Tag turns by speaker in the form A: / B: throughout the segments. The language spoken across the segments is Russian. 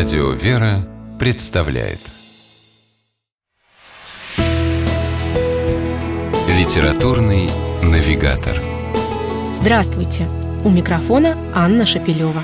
A: Радио «Вера» представляет Литературный навигатор
B: Здравствуйте! У микрофона Анна Шапилева.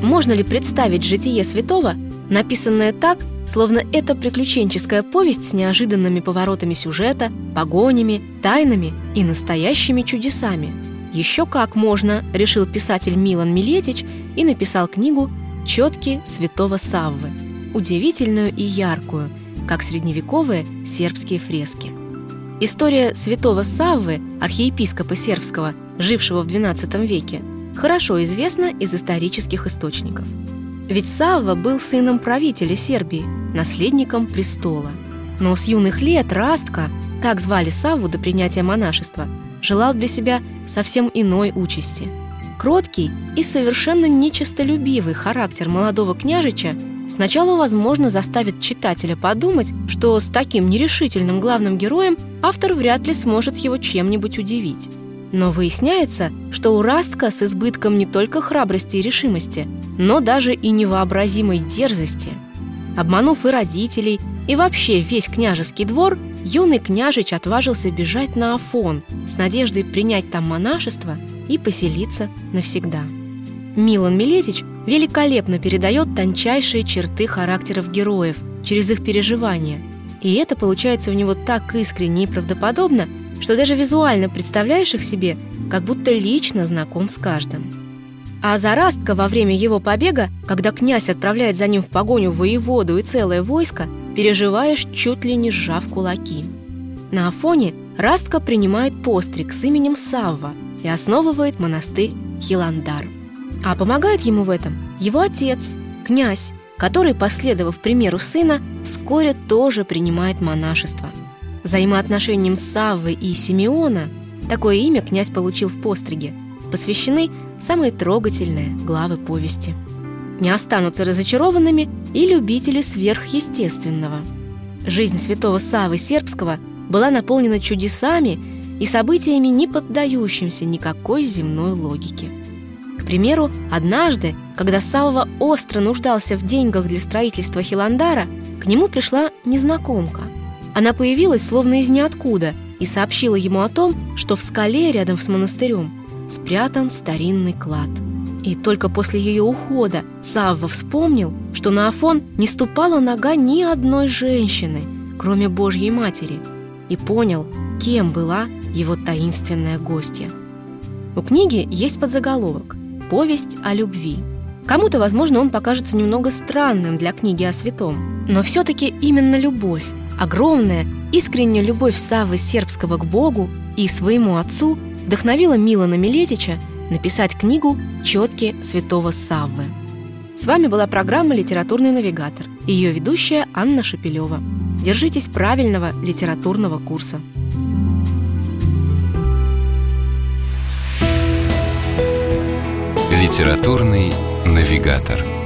B: Можно ли представить житие святого, написанное так, словно это приключенческая повесть с неожиданными поворотами сюжета, погонями, тайнами и настоящими чудесами? Еще как можно, решил писатель Милан Милетич и написал книгу «Четки святого Саввы», удивительную и яркую, как средневековые сербские фрески. История святого Саввы, архиепископа сербского, жившего в XII веке, хорошо известна из исторических источников. Ведь Савва был сыном правителя Сербии, наследником престола. Но с юных лет Растка, так звали Савву до принятия монашества, желал для себя совсем иной участи. Кроткий и совершенно нечистолюбивый характер молодого княжича сначала, возможно, заставит читателя подумать, что с таким нерешительным главным героем автор вряд ли сможет его чем-нибудь удивить. Но выясняется, что у Растка с избытком не только храбрости и решимости, но даже и невообразимой дерзости. Обманув и родителей, и вообще весь княжеский двор, юный княжич отважился бежать на Афон с надеждой принять там монашество и поселиться навсегда. Милан Милетич великолепно передает тончайшие черты характеров героев через их переживания. И это получается у него так искренне и правдоподобно, что даже визуально представляешь их себе, как будто лично знаком с каждым. А Зарастка во время его побега, когда князь отправляет за ним в погоню воеводу и целое войско, переживаешь, чуть ли не сжав кулаки. На Афоне Растка принимает постриг с именем Савва и основывает монастырь Хиландар. А помогает ему в этом его отец, князь, который, последовав примеру сына, вскоре тоже принимает монашество. Взаимоотношениям Саввы и Симеона такое имя князь получил в постриге, посвящены самые трогательные главы повести. Не останутся разочарованными и любители сверхъестественного. Жизнь святого Савы Сербского была наполнена чудесами и событиями, не поддающимся никакой земной логике. К примеру, однажды, когда Савва остро нуждался в деньгах для строительства Хиландара, к нему пришла незнакомка. Она появилась словно из ниоткуда и сообщила ему о том, что в скале рядом с монастырем спрятан старинный клад. И только после ее ухода Савва вспомнил, что на Афон не ступала нога ни одной женщины, кроме Божьей Матери, и понял, кем была его таинственная гостья. У книги есть подзаголовок «Повесть о любви». Кому-то, возможно, он покажется немного странным для книги о святом, но все-таки именно любовь, огромная, искренняя любовь Саввы Сербского к Богу и своему отцу вдохновила Милана Милетича написать книгу «Четки святого Саввы». С вами была программа «Литературный навигатор» и ее ведущая Анна Шапилева. Держитесь правильного литературного курса.
A: Литературный навигатор.